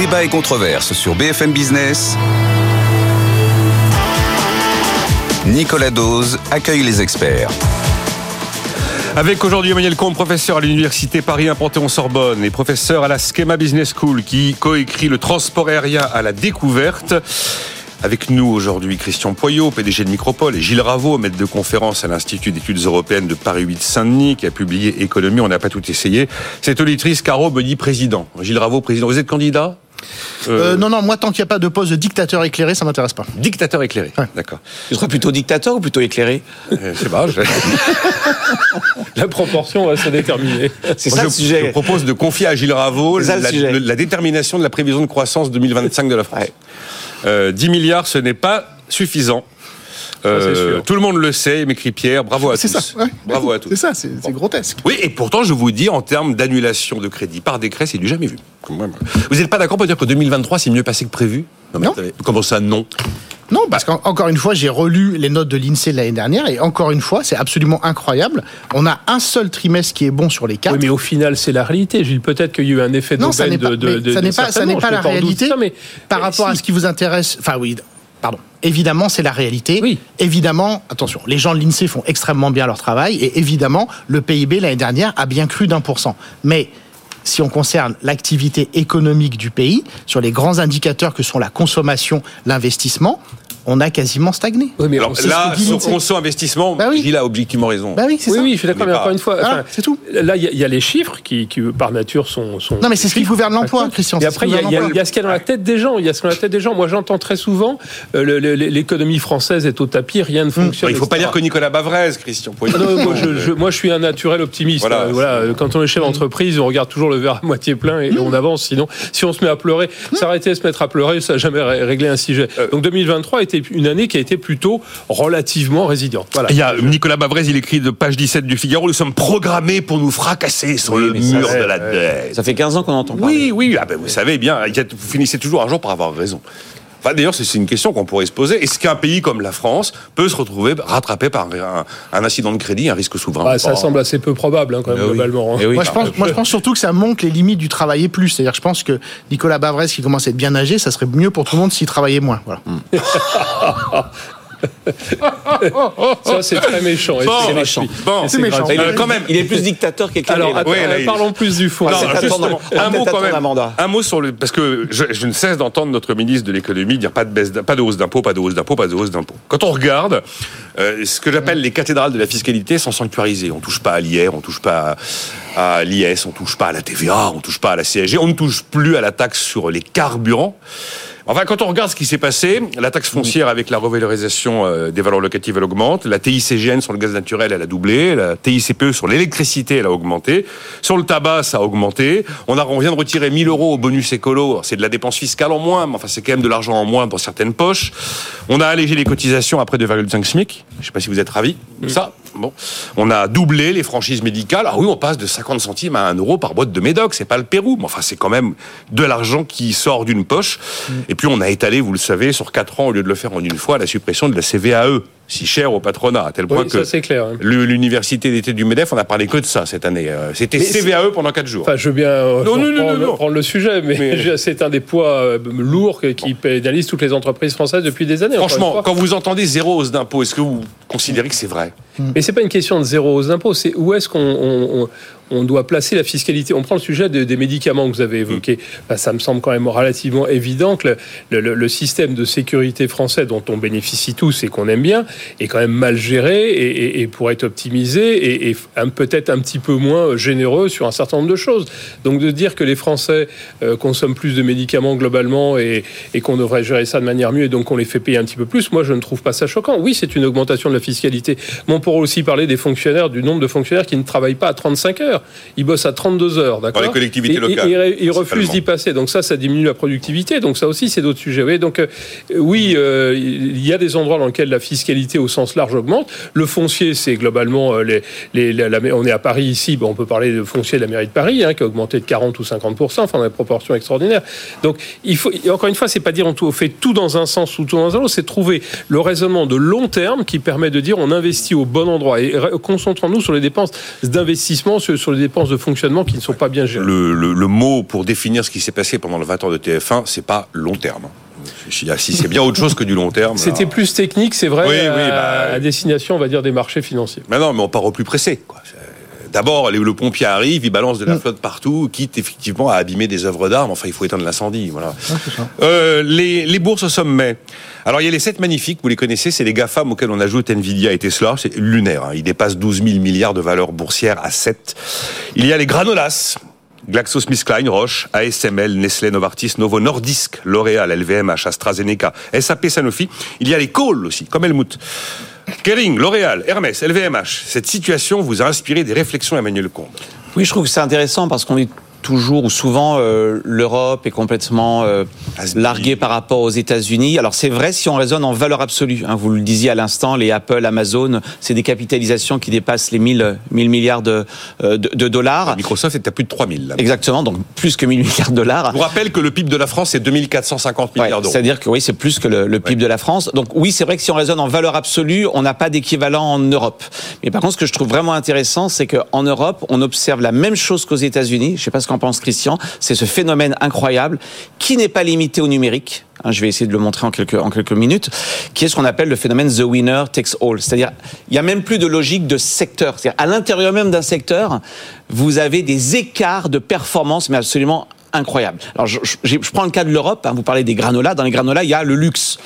Débat et controverse sur BFM Business. Nicolas Dose accueille les experts. Avec aujourd'hui Emmanuel Comte, professeur à l'Université Paris 1 Panthéon-Sorbonne et professeur à la Schema Business School qui coécrit le transport aérien à la découverte. Avec nous aujourd'hui Christian Poyot, PDG de Micropole, et Gilles Raveau, maître de conférence à l'Institut d'études européennes de Paris 8 Saint-Denis, qui a publié Économie, on n'a pas tout essayé. Cette auditrice, Caro, me dit président. Gilles Raveau, président. Vous êtes candidat? Euh, non, non, moi, tant qu'il n'y a pas de poste de dictateur éclairé, ça m'intéresse pas. Dictateur éclairé, d'accord. Tu seras plutôt dictateur ou plutôt éclairé euh, Je sais pas. la proportion va se déterminer. C'est ça le sujet. Je propose de confier à Gilles Raveau la, détermination de la prévision de croissance 2025 de la France. 10 euh, milliards, ce n'est pas suffisant. Euh, tout le monde le sait, m'écrit Pierre. Bravo à tous. Ça, Bravo à tous. C'est ça, c'est grotesque. Oui, et pourtant, je vous dis, en termes d'annulation de crédit par décret, c'est du jamais vu. Vous n'êtes pas d'accord pour dire que 2023, c'est mieux passé que prévu? Non. Comment ça, non? Non, parce qu'encore une fois, j'ai relu les notes de l'INSEE de l'année dernière et encore une fois, c'est absolument incroyable. On a un seul trimestre qui est bon sur les quatre. Oui, mais au final, c'est la réalité. Gilles, peut-être qu'il y a eu un effet de non, ça n'est pas, ça n'est pas, ça n'est pas la réalité. mais par rapport à ce qui vous intéresse, enfin oui, pardon. Évidemment, c'est la réalité. Oui. Évidemment, attention, les gens de l'INSEE font extrêmement bien leur travail et évidemment, le PIB l'année dernière a bien cru d'un pour cent. Mais si on concerne l'activité économique du pays, sur les grands indicateurs que sont la consommation, l'investissement, on a quasiment stagné. Oui, mais Alors, là, sur conso investissement, bah il a objectivement raison. Bah oui, oui, oui, je suis d'accord, mais, encore une fois, c'est tout. Là, il y, a les chiffres qui, par nature, sont. non, mais c'est ce qui gouverne l'emploi, Christian. Et après, il y, a ce qu'il y a dans la tête des gens. Il y a ce dans la tête des gens. Moi, j'entends très souvent euh, l'économie française est au tapis, rien ne fonctionne. Il ne faut pas dire que Nicolas Bavrez, Christian. Ah moi, je, suis un naturel optimiste. Voilà, Quand on est chef d'entreprise, on regarde toujours le verre à moitié plein et on avance. Sinon, si on se met à pleurer, s'arrêter de se mettre à pleurer, ça n'a jamais réglé un sujet. Euh. Donc 2023 était une année qui a été plutôt relativement résiliente. Voilà. Il y a Nicolas Bavrez, il écrit de page 17 du Figaro, nous sommes programmés pour nous fracasser sur le mur de la dette. Ça fait 15 ans qu'on entend parler. Oui, oui, ah ben, vous savez bien, vous finissez toujours un jour par avoir raison. Enfin, D'ailleurs, c'est une question qu'on pourrait se poser. Est-ce qu'un pays comme la France peut se retrouver rattrapé par un, incident de crédit, un risque souverain bah, Ça semble assez peu probable, hein, quand même, eh globalement. Hein. Eh moi, je pense, moi, je pense surtout que ça montre les limites du travailler plus. C'est-à-dire, je pense que Nicolas Bavrez, qui commence à être bien âgé, ça serait mieux pour tout le monde s'il travaillait moins. Voilà. Ça, c'est très méchant. c'est méchant. Bon, c'est méchant. Il est, quand même, il est plus dictateur qu'éclairé. Alors, parlons plus du fond. un, mot quand même. Un mot sur le, parce que je, ne cesse d'entendre notre ministre de l'économie dire pas de baisse, pas de hausse d'impôts, pas de hausse d'impôts, pas de hausse d'impôts. Quand on regarde, euh, ce que j'appelle les cathédrales de la fiscalité sont sanctuarisées. On touche pas à l'IR, on touche pas à, l'IS, on touche pas à la TVA, on touche pas à la CSG, on ne touche plus à la taxe sur les carburants. Enfin, quand on regarde ce qui s'est passé, la taxe foncière avec la revalorisation euh, des valeurs locatives, elle augmente. La TICGN sur le gaz naturel, elle a doublé. La TICPE sur l'électricité, elle a augmenté. Sur le tabac, ça a augmenté. On, a, on vient de retirer 1000 euros au bonus écolo. C'est de la dépense fiscale en moins, mais enfin, c'est quand même de l'argent en moins dans certaines poches. On a allégé les cotisations après 2,5 SMIC. Je ne sais pas si vous êtes ravis de ça. Bon. On a doublé les franchises médicales. Ah oui, on passe de 50 centimes à 1 euro par boîte de médoc. C'est pas le Pérou, mais enfin, c'est quand même de l'argent qui sort d'une poche. Et puis, on a étalé, vous le savez, sur 4 ans, au lieu de le faire en une fois, la suppression de la CVAE si cher au patronat, à tel point que hein. l'université d'été du Medef, on a parlé que de ça cette année. Euh, c'était CVAE pendant 4 jours. Enfin, je veux bien euh, prendre, le sujet, mais, c'est un des poids euh, lourds qui pénalise toutes les entreprises françaises depuis des années. Franchement, quand vous entendez zéro hausse d'impôt, est-ce que vous considérez que c'est vrai? Mais c'est pas une question de zéro hausse d'impôt, c'est où est-ce qu'on on doit placer la fiscalité? On prend le sujet des médicaments que vous avez évoqués. Bah, ça me semble quand même relativement évident que le, système de sécurité français dont on bénéficie tous et qu'on aime bien est quand même mal géré et, pourrait être optimisé et, peut-être un petit peu moins généreux sur un certain nombre de choses. Donc de dire que les Français euh, consomment plus de médicaments globalement et, qu'on devrait gérer ça de manière mieux et donc on les fait payer un petit peu plus, moi je ne trouve pas ça choquant. Oui, c'est une augmentation de la fiscalité. Mais on pourrait aussi parler des fonctionnaires, du nombre de fonctionnaires qui ne travaillent pas à 35 heures. Il bosse à 32 heures, d'accord Dans les collectivités locales. Et, il refuse d'y passer. Donc ça, ça diminue la productivité. Donc ça aussi, c'est d'autres sujets. donc euh, oui, euh, il y a des endroits dans lesquels la fiscalité au sens large augmente. Le foncier, c'est globalement euh, les, on est à Paris ici, on peut parler de foncier de la mairie de Paris, hein, qui a augmenté de 40 ou 50 enfin dans des proportions extraordinaires. Donc encore une fois, c'est pas dire on fait tout dans un sens ou tout dans un autre, c'est trouver le raisonnement de long terme qui permet de dire on investit au bon endroit et concentrons-nous sur les dépenses d'investissement sur, les dépenses de fonctionnement qui ne sont pas bien gérées. Le, le mot pour définir ce qui s'est passé pendant le 20 ans de TF1, c'est pas long terme. Si c'est bien autre chose que du long terme. C'était plus technique, c'est vrai, oui, oui, bah, à, destination, on va dire, des marchés financiers. Mais non, mais on part au plus pressé. D'abord, le pompier arrive, il balance de la mm. flotte partout, quitte effectivement à abîmer des œuvres d'art. Enfin, il faut éteindre l'incendie. Voilà. Euh, les, les, bourses au sommet. Alors, il y a les sept magnifiques, vous les connaissez, c'est les GAFAM auxquels on ajoute Nvidia et Tesla. C'est lunaire. Hein. Ils dépassent 12 000 milliards de valeur boursière à 7. Il y a les granolas. GlaxoSmithKline, Roche, ASML, Nestlé, Novartis, Novo Nordisk, L'Oréal, LVMH, AstraZeneca, SAP, Sanofi. Il y a les calls aussi, comme Helmut. Kering, L'Oréal, Hermès, LVMH. Cette situation vous a inspiré des réflexions, Emmanuel Combe. Oui, je trouve que c'est intéressant parce qu'on est toujours ou souvent euh, l'Europe est complètement euh, larguée par rapport aux États-Unis. Alors c'est vrai si on raisonne en valeur absolue. Hein, vous le disiez à l'instant, les Apple, Amazon, c'est des capitalisations qui dépassent les 1000, 1000 milliards de, euh, de, dollars. Microsoft est à plus de 3000. Là. Exactement, donc plus que 1000 milliards de dollars. Je vous rappelle que le PIB de la France c'est 2450 milliards d'euros. C'est-à-dire que oui, c'est plus que le, PIB de la France. Donc oui, c'est vrai que si on raisonne en valeur absolue, on n'a pas d'équivalent en Europe. Mais par contre, ce que je trouve vraiment intéressant, c'est qu'en Europe, on observe la même chose qu'aux États-Unis. Je sais pas ce qu'en pense Christian, c'est ce phénomène incroyable qui n'est pas limité au numérique. Hein, je vais essayer de le montrer en quelques, en quelques minutes, qui est ce qu'on appelle le phénomène the winner takes all. C'est-à-dire, il n'y a même plus de logique de secteur. C'est-à-dire, à l'intérieur même d'un secteur, vous avez des écarts de performance, mais absolument incroyable. Alors, je, prends le cas de l'Europe. Hein, vous parlez des granolas. Dans les granolas, il y a le luxe.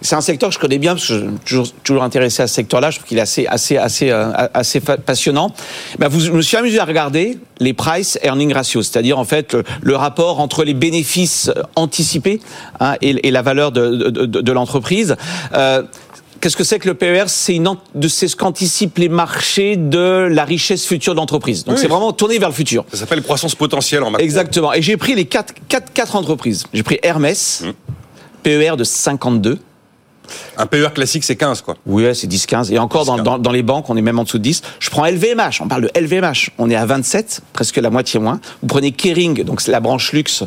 C'est un secteur que je connais bien parce que je suis toujours, toujours intéressé à ce secteur-là. Je trouve qu'il est assez, assez, assez, euh, assez passionnant. Ben, vous, je me suis amusé à regarder les price earning ratios, c'est-à-dire en fait le, rapport entre les bénéfices anticipés hein, et, la valeur de, de, de, l'entreprise. Euh, Qu'est-ce que c'est que le PER C'est ce qu'anticipent les marchés de la richesse future de l'entreprise. Donc c'est vraiment tourné vers le futur. Ça s'appelle croissance potentielle en macro. Exactement. Et j'ai pris les quatre, quatre, quatre entreprises. J'ai pris Hermès, mmh. PER de 52. Un PER classique, c'est 15, quoi. Oui, c'est 10, 15. Et encore, dans, dans, les banques, on est même en dessous de 10. Je prends LVMH, on parle de LVMH. On est à 27, presque la moitié moins. Vous prenez Kering, donc c'est la branche luxe,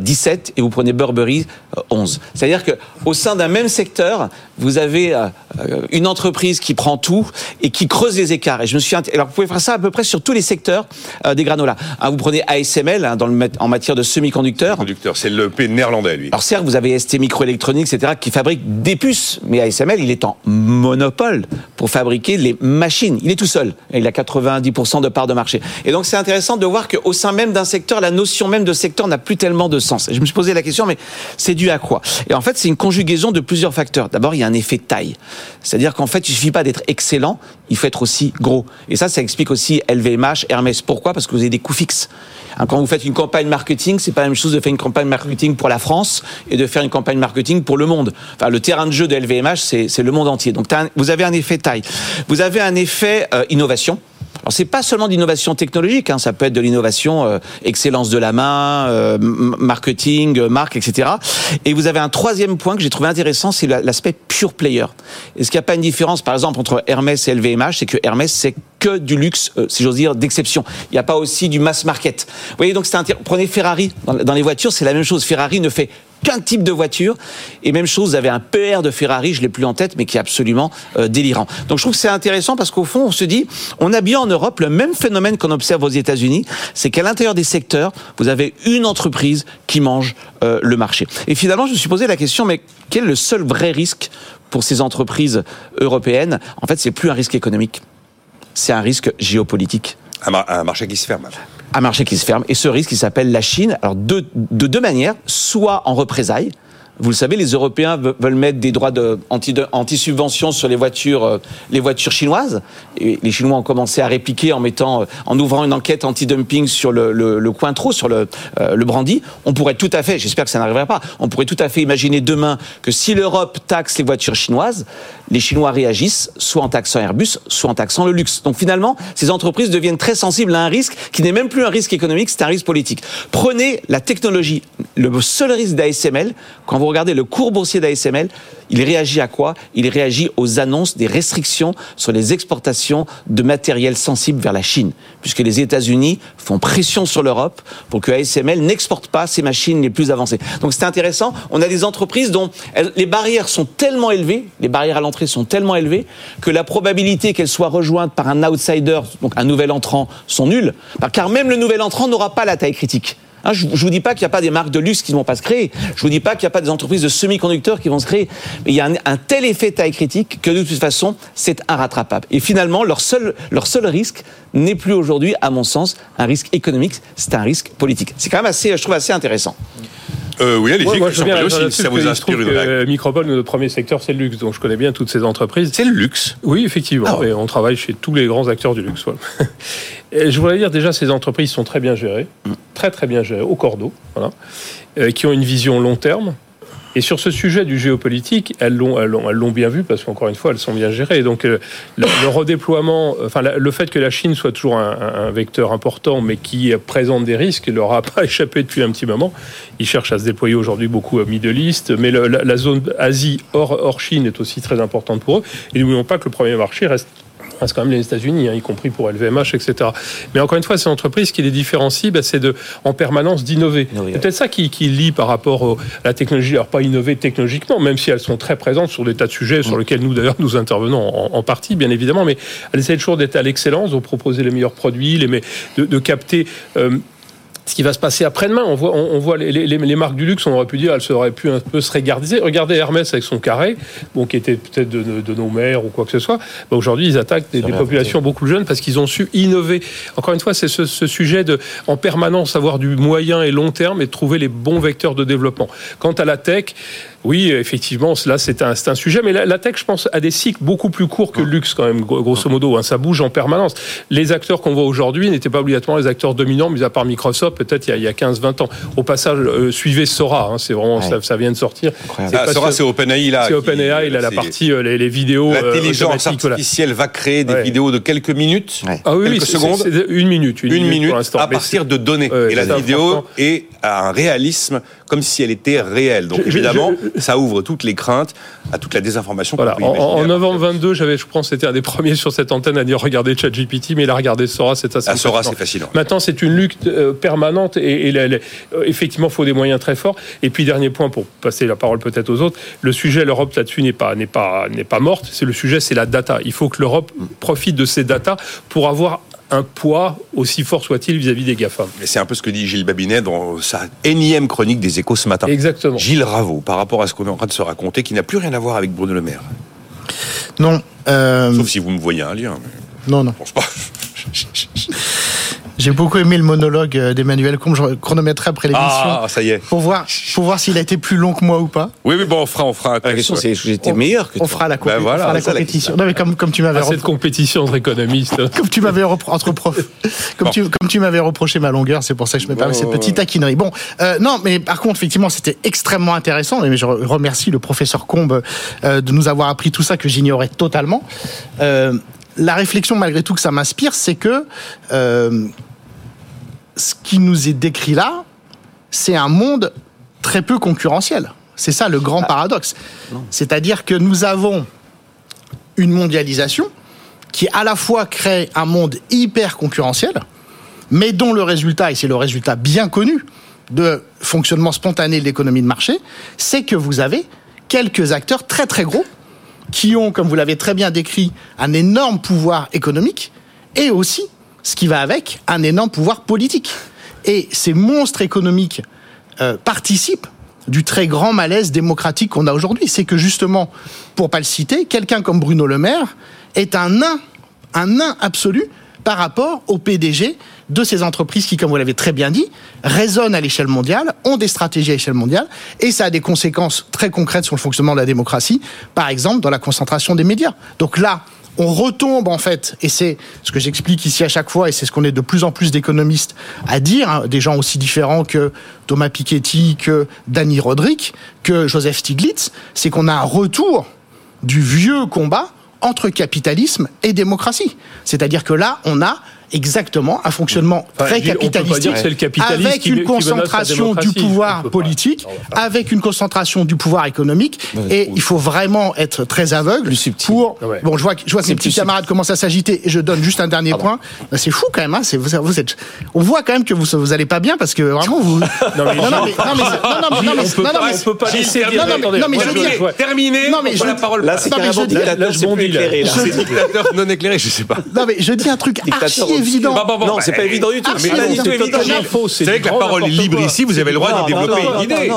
17, euh, et vous prenez Burberry, 11. Euh, C'est-à-dire que au sein d'un même secteur, vous avez euh, une entreprise qui prend tout et qui creuse les écarts. Et je me suis alors vous pouvez faire ça à peu près sur tous les secteurs des granolas. Hein, vous prenez ASML hein, dans le, en matière de semi-conducteurs. c'est le P néerlandais lui. Alors certes, vous avez ST Microélectronique, etc., qui fabrique des puces, mais ASML, il est en monopole pour fabriquer les machines. Il est tout seul. Il a 90% de part de marché. Et donc c'est intéressant de voir qu'au sein même d'un secteur, la notion même de secteur n'a plus tellement de sens. Je me suis posé la question, mais c'est dû à quoi? Et en fait, c'est une conjugaison de plusieurs facteurs. D'abord, il y a un effet taille. C'est-à-dire qu'en fait, il suffit pas d'être excellent, il faut être aussi gros. Et ça, ça explique aussi LVMH, Hermès. Pourquoi? Parce que vous avez des coûts fixes. Hein, quand vous faites une campagne marketing, c'est pas la même chose de faire une campagne marketing pour la France et de faire une campagne marketing pour le monde. Enfin, le terrain de jeu de LVMH, c'est le monde entier. Donc, vous avez un effet taille. Vous avez un effet euh, innovation. Alors c'est pas seulement d'innovation technologique, hein, ça peut être de l'innovation euh, excellence de la main, euh, marketing, marque, etc. Et vous avez un troisième point que j'ai trouvé intéressant, c'est l'aspect pure player. Est-ce qu'il n'y a pas une différence, par exemple, entre Hermès et LVMH C'est que Hermès c'est que du luxe, si j'ose dire, d'exception. Il n'y a pas aussi du mass market. Vous voyez, donc c'est prenez Ferrari dans les voitures, c'est la même chose. Ferrari ne fait qu'un type de voiture. Et même chose, vous avez un PR de Ferrari, je l'ai plus en tête, mais qui est absolument euh, délirant. Donc je trouve que c'est intéressant parce qu'au fond, on se dit, on a bien en Europe le même phénomène qu'on observe aux États-Unis, c'est qu'à l'intérieur des secteurs, vous avez une entreprise qui mange euh, le marché. Et finalement, je me suis posé la question, mais quel est le seul vrai risque pour ces entreprises européennes? En fait, c'est plus un risque économique, c'est un risque géopolitique. Un, marché qui se ferme un marché qui se ferme. Et ce risque, il s'appelle la Chine. Alors, de, de deux manières, soit en représailles, vous le savez, les Européens veulent mettre des droits de, anti-subvention sur les voitures, euh, les voitures chinoises. Et les Chinois ont commencé à répliquer en mettant, euh, en ouvrant une enquête anti-dumping sur le, le, le Cointreau, sur le, euh, le brandy. On pourrait tout à fait, j'espère que ça n'arrivera pas, on pourrait tout à fait imaginer demain que si l'Europe taxe les voitures chinoises, les Chinois réagissent soit en taxant Airbus, soit en taxant le luxe. Donc finalement, ces entreprises deviennent très sensibles à un risque qui n'est même plus un risque économique, c'est un risque politique. Prenez la technologie, le seul risque d'ASML, quand vous regardez le cours boursier d'ASML, il réagit à quoi? Il réagit aux annonces des restrictions sur les exportations de matériel sensible vers la Chine, puisque les États-Unis font pression sur l'Europe pour que ASML n'exporte pas ses machines les plus avancées. Donc c'est intéressant. On a des entreprises dont les barrières sont tellement élevées, les barrières à l'entrée sont tellement élevés que la probabilité qu'elle soit rejointe par un outsider, donc un nouvel entrant, sont nulles. Car même le nouvel entrant n'aura pas la taille critique. Hein, je ne vous dis pas qu'il n'y a pas des marques de luxe qui ne vont pas se créer. Je vous dis pas qu'il n'y a pas des entreprises de semi-conducteurs qui vont se créer. Mais il y a un, tel effet taille critique que de toute façon, c'est rattrapable. Et finalement, leur seul, leur seul risque n'est plus aujourd'hui, à mon sens, un risque économique, c'est un risque politique. C'est quand même assez, je trouve assez intéressant. Euh, oui, allez moi, je bien aussi, ça vous inspire une règle. Micropole, notre premier secteur, c'est le luxe, donc je connais bien toutes ces entreprises. C'est le luxe Oui, effectivement, ah et on travaille chez tous les grands acteurs du luxe. et je voudrais dire déjà, ces entreprises sont très bien gérées, mm. Très très bien gérées, au cordeau, voilà, euh, qui ont une vision long terme, et sur ce sujet du géopolitique, elles l'ont, elles l'ont, bien vu parce qu'encore une fois, elles sont bien gérées. Donc euh, le, redéploiement, enfin le fait que la Chine soit toujours un, vecteur important, mais qui présente des risques, leur a pas échappé depuis un petit moment. Ils cherchent à se déployer aujourd'hui beaucoup au Middle East, mais la, zone Asie hors, hors Chine est aussi très importante pour eux. Et n'oublions pas que le premier marché reste c'est quand même les États-Unis, hein, y compris pour LVMH, etc. Mais encore une fois, c'est entreprise qui les différencie, bah, c'est de, en permanence d'innover. C'est peut-être ça qui, qui, lie par rapport à la technologie. Alors, pas innover technologiquement, même si elles sont très présentes sur des tas de sujets sur mm. lesquels nous, d'ailleurs, nous intervenons en, partie, bien évidemment, mais elles essaient toujours d'être à l'excellence, de proposer les meilleurs produits, les, de, de capter. Euh, ce qui va se passer après-demain. On voit, on, voit les, les, marques du luxe, on aurait pu dire, elles auraient pu un peu se regarder. Regardez Hermès avec son carré, bon, qui était peut-être de, nos mères ou quoi que ce soit. Bah, aujourd'hui, ils attaquent des, populations beaucoup plus jeunes parce qu'ils ont su innover. Encore une fois, c'est ce, sujet de, en permanence, avoir du moyen et long terme et de trouver les bons vecteurs de développement. Quant à la tech, oui, effectivement, là, c'est un, un, sujet. Mais la, tech, je pense, a des cycles beaucoup plus courts que le luxe, quand même, grosso modo. Hein. ça bouge en permanence. Les acteurs qu'on voit aujourd'hui n'étaient pas obligatoirement les acteurs dominants, mis à part Microsoft, peut-être il y a, a 15-20 ans. Au passage, euh, suivez Sora. Hein, c'est vraiment, ça, vient de sortir. Ah, Sora, c'est OpenAI, là. C'est OpenAI, il a la partie, euh, les, vidéos. Euh, L'intelligence artificielle va créer des vidéos de quelques minutes, ah, oui, quelques secondes. une minute. Une, minute, à partir de données. et la vidéo est à un réalisme comme si elle était réelle. Donc évidemment, ça ouvre toutes les craintes à toute la désinformation. Voilà. En, en, novembre 22, j'avais, je pense, c'était un des premiers sur cette antenne à dire regarder ChatGPT, mais il a regardé Sora, c'est assez. Ah, Sora, c'est fascinant. Maintenant, c'est une lutte euh, permanente et, et effectivement, il faut des moyens très forts. Et puis dernier point pour passer la parole peut-être aux autres, le sujet l'Europe là-dessus n'est pas n'est pas n'est pas morte. C'est le sujet, c'est la data. Il faut que l'Europe profite de ces data pour avoir un poids aussi fort soit-il vis-à-vis des GAFA. Mais c'est un peu ce que dit Gilles Babinet dans sa énième chronique des échos ce matin. Exactement. Gilles Raveau, par rapport à ce qu'on est en train de se raconter, qui n'a plus rien à voir avec Bruno Le Maire. Non. Euh, Sauf si vous me voyez un lien. Non, non. Je pense pas. J'ai beaucoup aimé le monologue euh, d'Emmanuel Combe. Je chronométrerai après l'émission. Ah, ça y est. Pour voir, pour voir s'il a été plus long que moi ou pas. Oui, mais bon, on fera, on fera. La question, c'est j'étais meilleur que toi. On fera la, ben voilà, la compétition. Non, mais comme, comme tu m'avais. Ah, cette compétition entre économistes. comme tu m'avais entre profs. Comme tu, comme tu m'avais reproché ma longueur, c'est pour ça que je me permets cette petite taquinerie. Bon, euh, non, mais par contre, effectivement, c'était extrêmement intéressant. Mais je remercie le professeur Combe euh, de nous avoir appris tout ça que j'ignorais totalement. Euh, la réflexion, malgré tout, que ça m'inspire, c'est que euh, ce qui nous est décrit là, c'est un monde très peu concurrentiel. C'est ça le grand ah. paradoxe. C'est-à-dire que nous avons une mondialisation qui à la fois crée un monde hyper concurrentiel, mais dont le résultat, et c'est le résultat bien connu de fonctionnement spontané de l'économie de marché, c'est que vous avez quelques acteurs très très gros qui ont, comme vous l'avez très bien décrit, un énorme pouvoir économique et aussi ce qui va avec, un énorme pouvoir politique. Et ces monstres économiques euh, participent du très grand malaise démocratique qu'on a aujourd'hui. C'est que justement, pour pas le citer, quelqu'un comme Bruno Le Maire est un nain, un nain absolu par rapport au PDG de ces entreprises qui, comme vous l'avez très bien dit, résonnent à l'échelle mondiale, ont des stratégies à l'échelle mondiale, et ça a des conséquences très concrètes sur le fonctionnement de la démocratie, par exemple dans la concentration des médias. Donc là, on retombe en fait, et c'est ce que j'explique ici à chaque fois, et c'est ce qu'on est de plus en plus d'économistes à dire, hein, des gens aussi différents que Thomas Piketty, que Danny Roderick, que Joseph Stiglitz, c'est qu'on a un retour du vieux combat entre capitalisme et démocratie. C'est-à-dire que là, on a exactement un fonctionnement très capitalistique, avec une concentration du pouvoir politique, avec une concentration du pouvoir économique, et il faut vraiment être très aveugle pour. Bon, je vois, je vois que mes petits camarades commencent à s'agiter, et je donne juste un dernier point. Bah, c'est fou quand même. Hein, vous, êtes, on voit quand même que vous vous allez pas bien parce que vraiment vous. Non mais non mais non mais non mais on peut pas laisser dire. Non mais je dis terminé. Non mais je la parole. Là c'est carrément dictateur, c'est plus éclairé. C'est dictateur non éclairé, je sais pas. Non mais je dis un truc archi évident. Non, c'est pas évident du tout. C'est pas du tout évident. Vous savez que la parole est libre ici, vous avez le droit de développer une idée.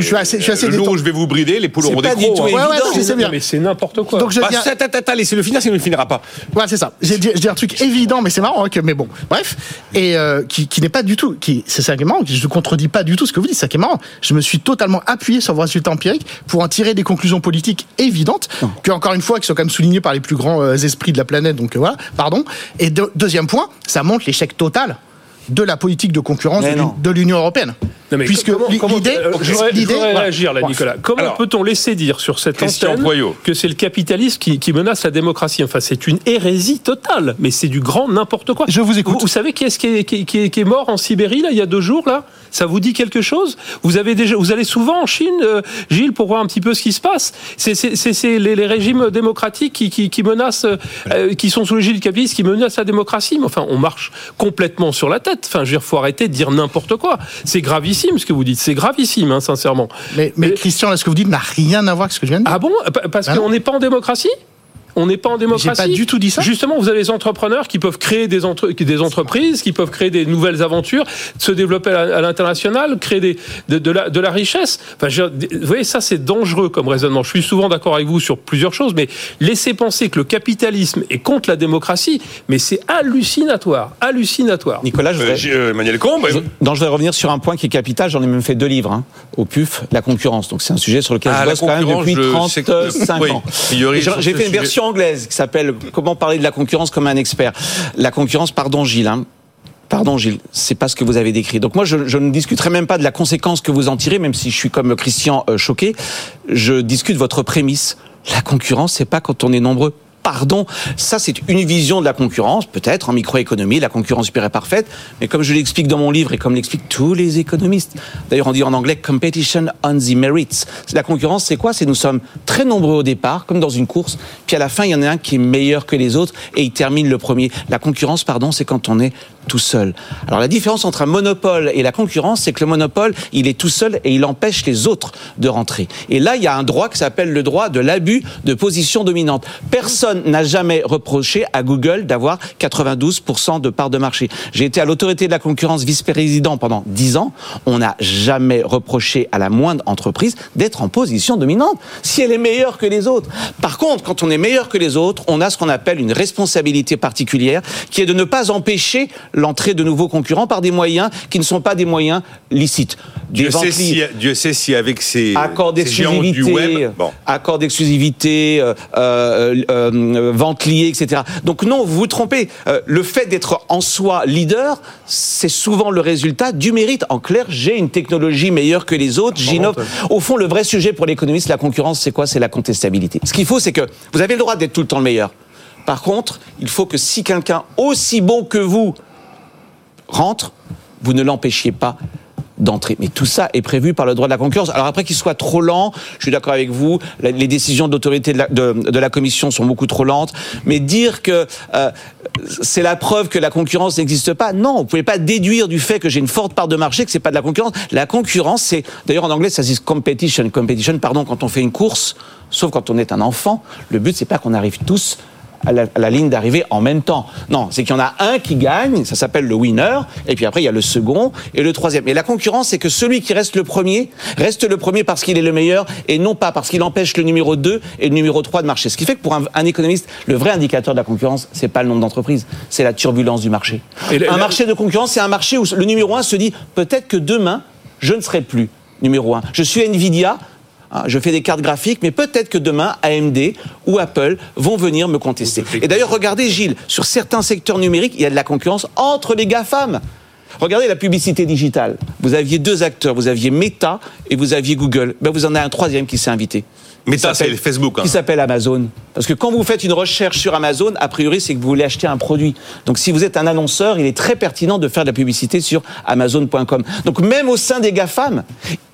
Je suis assez Le jour où je vais vous brider, les poules auront des crocs. Ouais, c'est bien. Mais c'est n'importe quoi. Donc je dis laissez-le finir, sinon il ne finira pas. Ouais, c'est ça. J'ai dit un truc évident, mais c'est marrant. Mais bon, bref, et qui n'est pas du tout, c'est ça qui est marrant. Je ne contredis pas du tout ce que vous dites. C'est ça qui est marrant. Je me suis totalement appuyé sur vos résultats empiriques pour en tirer des conclusions politiques évidentes, que encore une fois, qui sont quand même soulignées par les plus grands esprits de la planète. Donc voilà, pardon. Et deuxième point, ça montre l'échec total de la politique de concurrence de l'Union européenne. Puisque l'idée, euh, je voudrais réagir là, Nicolas. Comment peut-on laisser dire sur cette antenne que c'est le capitalisme qui, menace la démocratie? Enfin, c'est une hérésie totale, mais c'est du grand n'importe quoi. Je vous écoute. Vous, savez qui est, qui, est, mort en Sibérie là il y a deux jours là? Ça vous dit quelque chose? Vous avez déjà, vous allez souvent en Chine, euh, Gilles, pour voir un petit peu ce qui se passe? C'est les, les, régimes démocratiques qui, qui, menacent, euh, qui sont sous l'égide du capitalisme, qui menacent la démocratie. Mais enfin, on marche complètement sur la tête. Enfin, je veux dire, faut arrêter de dire n'importe quoi. C'est gravissime ce que vous dites. C'est gravissime, hein, sincèrement. Mais, mais, Christian, ce que vous dites n'a rien à voir avec ce que je viens de dire? Ah bon? Parce bah qu'on n'est pas en démocratie? On n'est pas en démocratie. J'ai pas du tout dit ça. Justement, vous avez des entrepreneurs qui peuvent créer des, des entreprises, qui peuvent créer des nouvelles aventures, se développer à l'international, créer des, de, la, de la richesse. Enfin, vous voyez, ça, c'est dangereux comme raisonnement. Je suis souvent d'accord avec vous sur plusieurs choses, mais laissez penser que le capitalisme est contre la démocratie, mais c'est hallucinatoire. Hallucinatoire. Nicolas, je voudrais... Euh, Emmanuel Combe. Je, je vais revenir sur un point qui est capital. J'en ai même fait deux livres hein, au PUF, la concurrence. Donc, c'est un sujet sur lequel ah, je bosse quand même depuis 35 ans. J'ai fait une version anglaise qui s'appelle Comment parler de la concurrence comme un expert. La concurrence, pardon Gilles, hein. Pardon Gilles, c'est pas ce que vous avez décrit. Donc moi, je, ne discuterai même pas de la conséquence que vous en tirez, même si je suis comme Christian euh, choqué. Je discute votre prémisse. La concurrence, c'est pas quand on est nombreux pardon. Ça, c'est une vision de la concurrence, peut-être en microéconomie, la concurrence super parfaite. Mais comme je l'explique dans mon livre et comme l'expliquent tous les économistes, d'ailleurs on dit en anglais competition on the merits. La concurrence, c'est quoi? C'est nous sommes très nombreux au départ, comme dans une course, puis à la fin, il y en a un qui est meilleur que les autres et il termine le premier. La concurrence, pardon, c'est quand on est tout seul. Alors la différence entre un monopole et la concurrence, c'est que le monopole, il est tout seul et il empêche les autres de rentrer. Et là, il y a un droit qui s'appelle le droit de l'abus de position dominante. Personne n'a jamais reproché à Google d'avoir 92% de part de marché. J'ai été à l'autorité de la concurrence vice-président pendant 10 ans. On n'a jamais reproché à la moindre entreprise d'être en position dominante si elle est meilleure que les autres. Par contre, quand on est meilleur que les autres, on a ce qu'on appelle une responsabilité particulière qui est de ne pas empêcher l'entrée de nouveaux concurrents par des moyens qui ne sont pas des moyens licites. Dieu, sait si, Dieu sait si avec ces accords d'exclusivité, bon. accords d'exclusivité, euh, euh, euh, ventes liées, etc. Donc non, vous vous trompez. Euh, le fait d'être en soi leader, c'est souvent le résultat du mérite. En clair, j'ai une technologie meilleure que les autres, j'innove. Au fond, le vrai sujet pour l'économiste, la concurrence, c'est quoi? C'est la contestabilité. Ce qu'il faut, c'est que vous avez le droit d'être tout le temps le meilleur. Par contre, il faut que si quelqu'un aussi bon que vous rentre, vous ne l'empêchiez pas d'entrée. Mais tout ça est prévu par le droit de la concurrence. Alors après qu'il soit trop lent, je suis d'accord avec vous, les décisions d'autorité de, de, la Commission sont beaucoup trop lentes, mais dire que euh, c'est la preuve que la concurrence n'existe pas, non, vous pouvez pas déduire du fait que j'ai une forte part de marché que c'est pas de la concurrence. La concurrence, c'est, d'ailleurs en anglais ça se dit competition, competition, pardon, quand on fait une course, sauf quand on est un enfant, le but c'est pas qu'on arrive tous à la, ligne d'arrivée en même temps. Non, c'est qu'il y en a un qui gagne, ça s'appelle le winner, et puis après il y a le second et le troisième. Et la concurrence, c'est que celui qui reste le premier reste le premier parce qu'il est le meilleur et non pas parce qu'il empêche le numéro 2 et le numéro 3 de marcher. Ce qui fait que pour un, économiste, le vrai indicateur de la concurrence, c'est pas le nombre d'entreprises, c'est la turbulence du marché. un marché de concurrence, c'est un marché où le numéro 1 se dit peut-être que demain, je ne serai plus numéro 1. Je suis Nvidia, je fais des cartes graphiques, mais peut-être que demain, AMD ou Apple vont venir me contester. Et d'ailleurs, regardez Gilles, sur certains secteurs numériques, il y a de la concurrence entre les GAFAM. Regardez la publicité digitale. Vous aviez deux acteurs, vous aviez Meta et vous aviez Google. Ben, vous en avez un troisième qui s'est invité. Meta, c'est Facebook. Hein. Qui s'appelle Amazon. Parce que quand vous faites une recherche sur Amazon, a priori, c'est que vous voulez acheter un produit. Donc si vous êtes un annonceur, il est très pertinent de faire de la publicité sur Amazon.com. Donc même au sein des GAFAM,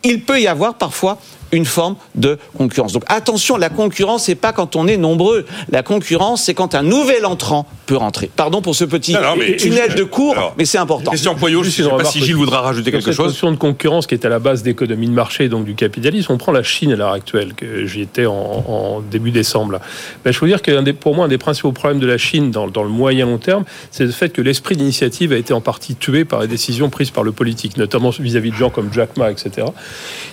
il peut y avoir parfois une forme de concurrence. Donc attention, la concurrence, c'est pas quand on est nombreux. La concurrence, c'est quand un nouvel entrant peut rentrer. Pardon pour ce petit tunnel de cours, mais c'est important. Question Poyot, je ne sais pas si Gilles voudra rajouter quelque chose. Cette notion de concurrence qui est à la base d'économie de marché, donc du capitalisme, on prend la Chine à l'heure actuelle, que j'y étais en, début décembre. Ben, je veux dire que pour moi, un des principaux problèmes de la Chine dans, le moyen long terme, c'est le fait que l'esprit d'initiative a été en partie tué par les décisions prises par le politique, notamment vis-à-vis de gens comme Jack Ma, etc.,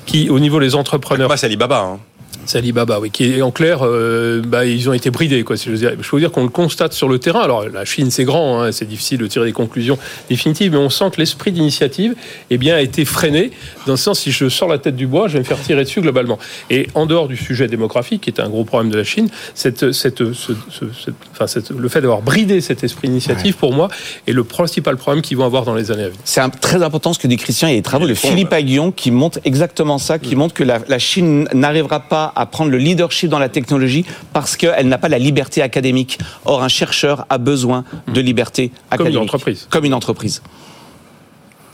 qui, au niveau des entrepreneurs... c'est Alibaba. Hein. C'est Alibaba, oui, qui est en clair, euh, bah, ils ont été bridés. Quoi, je, veux dire. je veux dire qu'on le constate sur le terrain. Alors la Chine, c'est grand, hein, c'est difficile de tirer des conclusions définitives, mais on sent que l'esprit d'initiative eh bien, a été freiné. Dans le sens, si je sors la tête du bois, je vais me faire tirer dessus globalement. Et en dehors du sujet démographique, qui est un gros problème de la Chine, cette, cette, enfin, le fait d'avoir bridé cet esprit d'initiative, pour moi, est le principal problème qu'ils vont avoir dans les années à venir. C'est très important ce que dit Christian. Il y a des travaux de Philippe Aguillon qui montrent exactement ça, qui montrent que la, la Chine n'arrivera pas à prendre le leadership dans la technologie parce qu'elle n'a pas la liberté académique. Or, un chercheur a besoin de liberté académique. Comme une entreprise. Comme une entreprise.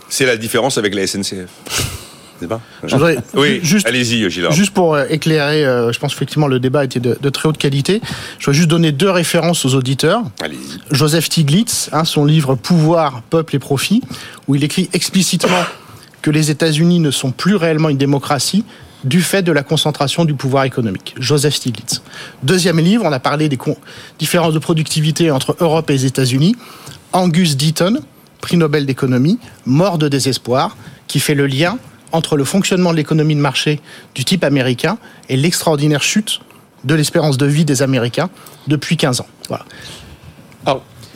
C'est la différence avec la SNCF. Pas oui, juste, allez-y, Gilles. Juste pour euh, éclairer, euh, je pense effectivement le débat était de, très haute qualité. Je vais juste donner deux références aux auditeurs. Joseph Tiglitz, hein, son livre Pouvoir, peuple et profit, où il écrit explicitement que les États-Unis ne sont plus réellement une démocratie, du fait de la concentration du pouvoir économique. Joseph Stiglitz. Deuxième livre, on a parlé des différences de productivité entre Europe et les États-Unis. Angus Deaton, prix Nobel d'économie, mort de désespoir, qui fait le lien entre le fonctionnement de l'économie de marché du type américain et l'extraordinaire chute de l'espérance de vie des Américains depuis 15 ans. Voilà.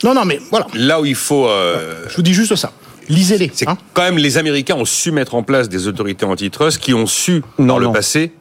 non, non, mais voilà. Là où il faut. Euh, Je vous dis juste ça. Lisez-les. C'est hein. quand même les Américains ont su mettre en place des autorités antitrust qui ont su, dans le passé,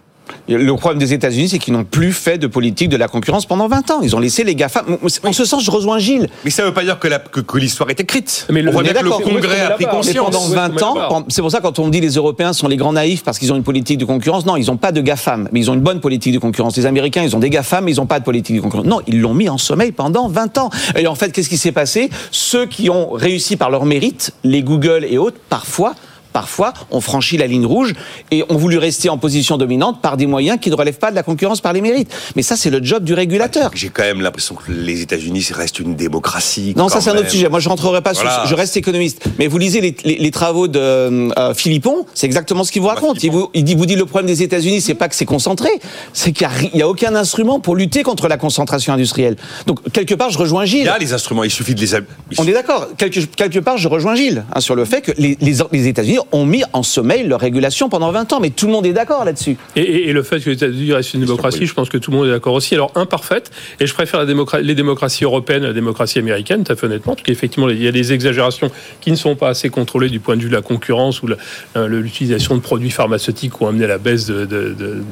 le problème des États-Unis, c'est qu'ils n'ont plus fait de politique de la concurrence pendant 20 ans. Ils ont laissé les GAFA. En ce sens, je rejoins Gilles. Mais ça ne veut pas dire que, que, l'histoire est écrite. Mais le, on voit bien que le Congrès a pris conscience. pendant 20 ans, c'est pour ça quand on dit les Européens sont les grands naïfs parce qu'ils ont une politique de concurrence, non, ils n'ont pas de GAFAM, mais ils ont une bonne politique de concurrence. Les Américains, ils ont des GAFAM, mais ils n'ont pas de politique de concurrence. Non, ils l'ont mis en sommeil pendant 20 ans. Et en fait, qu'est-ce qui s'est passé? Ceux qui ont réussi par leur mérite, les Google et autres, parfois, parfois ont franchi la ligne rouge et ont voulu rester en position dominante par des moyens qui ne relèvent pas de la concurrence par les mérites. Mais ça, c'est le job du régulateur. J'ai quand même l'impression que les États-Unis restent une démocratie. Non, ça c'est un autre sujet. Moi, je rentrerai pas sur. Je reste économiste. Mais vous lisez les, travaux de euh, Philippon, c'est exactement ce qu'il vous raconte. Il vous, il dit, vous dit le problème des États-Unis, c'est pas que c'est concentré, c'est qu'il n'y a, aucun instrument pour lutter contre la concentration industrielle. Donc quelque part, je rejoins Gilles. Il y a les instruments, il suffit de les. On est d'accord. Quelque, quelque part, je rejoins Gilles hein, sur le fait que les, les, les États-Unis ont mis en sommeil leur régulation pendant 20 ans. Mais tout le monde est d'accord là-dessus. Et, le fait que les États-Unis restent une démocratie, je pense que tout le monde est d'accord aussi. Alors, imparfaite, et je préfère la les démocraties européennes à la démocratie américaine, tout à fait honnêtement, parce qu'effectivement, il y a des exagérations qui ne sont pas assez contrôlées du point de vue de la concurrence ou euh, l'utilisation de produits pharmaceutiques qui ont amené à la baisse de,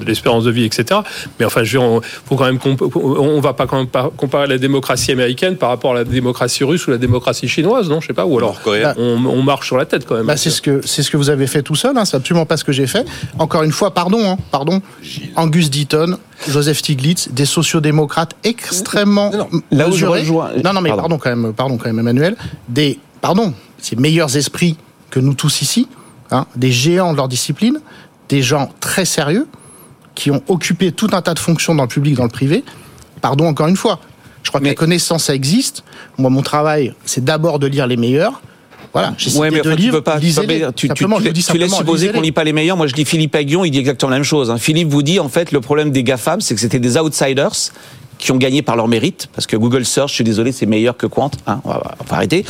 l'espérance de vie, etc. Mais enfin, je on, faut quand même on va pas quand même pas comparer la démocratie américaine par rapport à la démocratie russe ou la démocratie chinoise, non? Je sais pas. Ou alors, on, on, marche sur la tête quand même. Bah, c'est ce que c'est ce que vous avez fait tout seul, hein, c'est absolument pas ce que j'ai fait. Encore une fois, pardon, hein, pardon. Angus Deaton, Joseph Stiglitz, des sociodémocrates extrêmement Là où je rejoins... Non, non, mais pardon. quand même, pardon quand même, Emmanuel. Des, pardon, ces meilleurs esprits que nous tous ici, hein, des géants de leur discipline, des gens très sérieux qui ont occupé tout un tas de fonctions dans le public, dans le privé. Pardon encore une fois. Je crois que la connaissance, ça existe. Moi, mon travail, c'est d'abord de lire les meilleurs. Voilà, j'ai ouais, mais deux livres, tu peux pas, tu, tu, tu, laisses supposer qu'on lit pas les meilleurs. Moi, je lis Philippe Aguillon, il dit exactement la même chose. Hein. Philippe vous dit, en fait, le problème des GAFAM, c'est que c'était des outsiders qui ont gagné par leur mérite, parce que Google Search, je suis désolé, c'est meilleur que Quant. Hein, on, va, on va arrêter.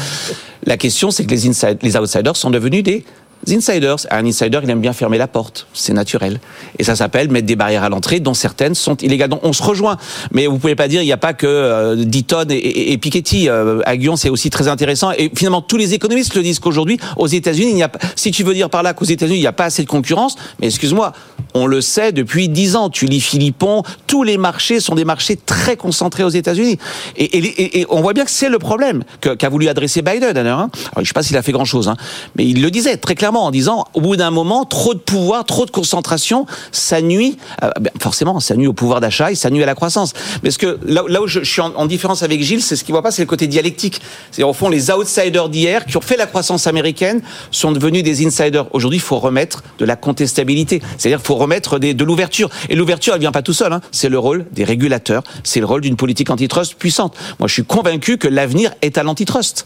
La question, c'est que les, inside, les outsiders sont devenus des insiders. Un insider, il aime bien fermer la porte. C'est naturel. Et ça s'appelle mettre des barrières à l'entrée, dont certaines sont illégales. Donc on se rejoint. Mais vous pouvez pas dire, il n'y a pas que euh, Deaton et, et, Piketty. Euh, Aguillon, c'est aussi très intéressant. Et finalement, tous les économistes le disent qu'aujourd'hui, aux États-Unis, il n'y a pas, si tu veux dire par là qu'aux États-Unis, il n'y a pas assez de concurrence, mais excuse-moi, on le sait depuis dix ans. Tu lis Philippon, tous les marchés sont des marchés très concentrés aux États-Unis. Et, on voit bien que c'est le problème qu'a voulu adresser Biden. Hein. je ne sais pas s'il a fait grand-chose, hein, mais il le disait très clairement en disant, au bout d'un moment, trop de pouvoir, trop de concentration, ça nuit, euh, ben, forcément, ça nuit au pouvoir d'achat et ça nuit à la croissance. Mais ce que là, où je, suis en, différence avec Gilles, c'est ce qu'il voit pas, c'est le côté dialectique. C'est-à-dire, au fond, les outsiders d'hier qui ont fait la croissance américaine sont devenus des insiders. Aujourd'hui, il faut remettre de la contestabilité. C'est-à-dire, faut remettre de l'ouverture. Et l'ouverture, elle vient pas tout seul. Hein. C'est le rôle des régulateurs. C'est le rôle d'une politique antitrust puissante. Moi, je suis convaincu que l'avenir est à l'antitrust.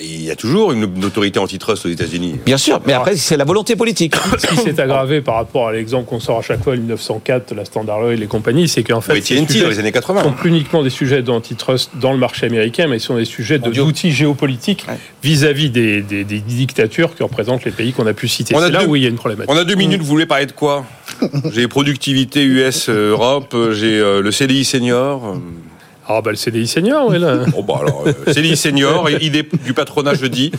Il y a toujours une, autorité antitrust aux États-Unis. Bien sûr, mais après, c'est la volonté politique. Ce qui s'est aggravé par rapport à l'exemple qu'on sort à chaque fois, le 1904, la Standard Oil et compagnie, c'est qu'en fait. Oui, TNT dans les années 80. sont plus uniquement des sujets d'antitrust dans le marché américain, mais sont des sujets d'outils géopolitiques vis-à-vis des, dictatures que représentent les pays qu'on a pu citer. C'est là où il y a une problématique. On a deux minutes, vous voulez parler de quoi? J'ai productivité US, euh, Europe, euh, j'ai euh, le CDI senior. Ah bah le CDI senior, oui là. Bon bah alors, euh, CDI senior, idée du patronat jeudi,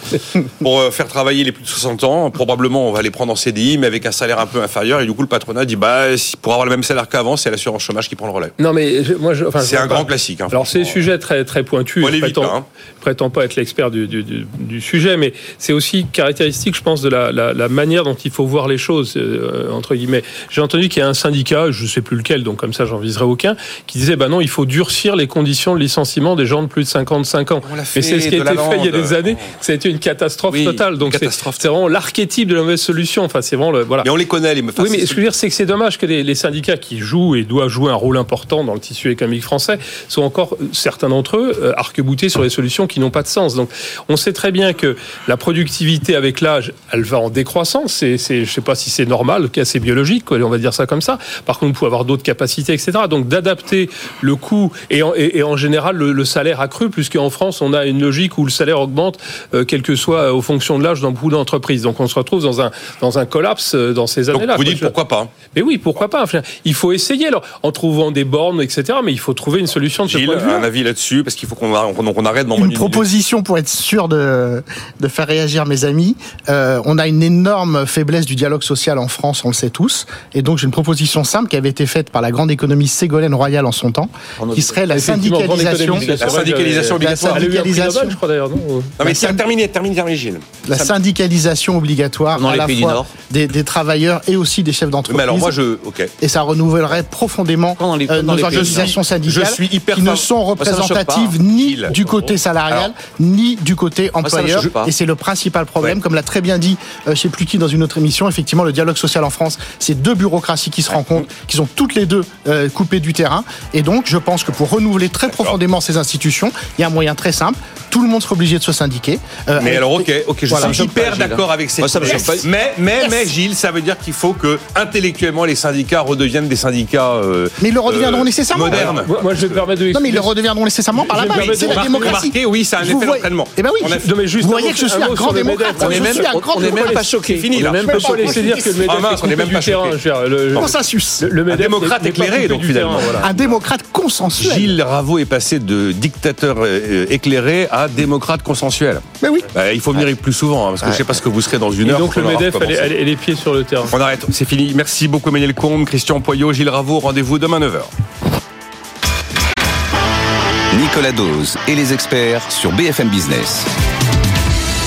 pour euh, faire travailler les plus de 60 ans. Probablement on va les prendre en CDI, mais avec un salaire un peu inférieur. Et du coup le patronat dit bah pour avoir le même salaire qu'avant, c'est l'assurance chômage qui prend le relais. Non mais moi je, enfin, c'est un grand classique. Hein, alors c'est un sujet très très pointu. je prétends, hein. prétends pas être l'expert du, du, du, sujet, mais c'est aussi caractéristique, je pense, de la, la, la, manière dont il faut voir les choses euh, entre guillemets. J'ai entendu qu'il y a un syndicat, je sais plus lequel, donc comme ça j'en viserai aucun, qui disait bah non, il faut durcir les conditions conditions de licenciement des gens de plus de 55 ans. Mais c'est ce qui a été fait il y a des années. Ça a été une catastrophe totale. Donc c'est vraiment l'archétype de la mauvaise solution. Enfin, c'est vraiment le, voilà. Mais on les connaît, les Oui, mais ce que je veux dire, c'est que c'est dommage que les, syndicats qui jouent et doivent jouer un rôle important dans le tissu économique français sont encore, certains d'entre eux, euh, arc-boutés sur les solutions qui n'ont pas de sens. Donc on sait très bien que la productivité avec l'âge, elle va en décroissance. C'est, je sais pas si c'est normal, c'est biologique, on va dire ça comme ça. Par contre, on peut avoir d'autres capacités, etc. Donc d'adapter le coût et, en, et, en général le, salaire accru, puisqu'en France, on a une logique où le salaire augmente, euh, quel que soit euh, aux fonctions de l'âge dans beaucoup d'entreprises. Donc on se retrouve dans un, dans un collapse euh, dans ces années-là. Vous dites pourquoi pas Mais oui, pourquoi pas Il faut essayer, alors, en trouvant des bornes, etc. Mais il faut trouver une solution de ce point de vue. un avis là-dessus, parce qu'il faut qu'on on arrête dans Une proposition pour être sûr de, de faire réagir mes amis. on a une énorme faiblesse du dialogue social en France, on le sait tous. Et donc j'ai une proposition simple qui avait été faite par la grande économiste Ségolène Royal en son temps, qui serait la syndicalisation la syndicalisation obligatoire. La syndicalisation. je crois d'ailleurs, non Non, mais terminé, terminé, terminé, Gilles. La syndicalisation obligatoire à la fois des, des, travailleurs et aussi des chefs d'entreprise. Mais alors moi, je, ok. Et ça renouvellerait profondément euh, nos organisations syndicales je suis hyper qui ne sont représentatives ni du côté salarial ni du côté employeur. Et c'est le principal problème, comme l'a très bien dit, euh, je sais plus qui dans une autre émission. Effectivement, le dialogue social en France, c'est deux bureaucraties qui se rencontrent, qui sont toutes les deux euh, coupées du terrain. Et donc, je pense que pour renouveler très profondément ces institutions, il y a un moyen très simple. Tout le monde sera obligé de se syndiquer. Euh, mais alors, ok, ok, je suis hyper d'accord avec cette mais, mais, mais, Gilles, ça veut dire qu'il faut que intellectuellement les syndicats redeviennent des syndicats. Euh, mais ils le redeviendront euh, nécessairement. Modernes. Moi, je vais me permettre de. Non, mais ils le redeviendront nécessairement par la base. C'est la démocratie. oui, ça a un effet d'entraînement. Eh ben oui. Vous voyez que je suis un grand démocrate. On n'est même pas choqué. Fini là. On n'est même pas laisser dire que le MEDEF est même pas terrain. Consensus. Le démocrate éclairé, donc finalement. Un démocrate consensuel. Gilles Raveau est passé de dictateur euh, éclairé à démocrate consensuel. Mais oui. Bah, il faut venir plus souvent, hein, parce que je ne sais pas ce que vous serez dans une et heure. Donc le MEDEF elle, les pieds sur le terrain. On arrête, c'est fini. Merci beaucoup Emmanuel Combe, Christian Poyot, Gilles Raveau. Rendez-vous demain 9h. Nicolas Dose et les experts sur BFM Business.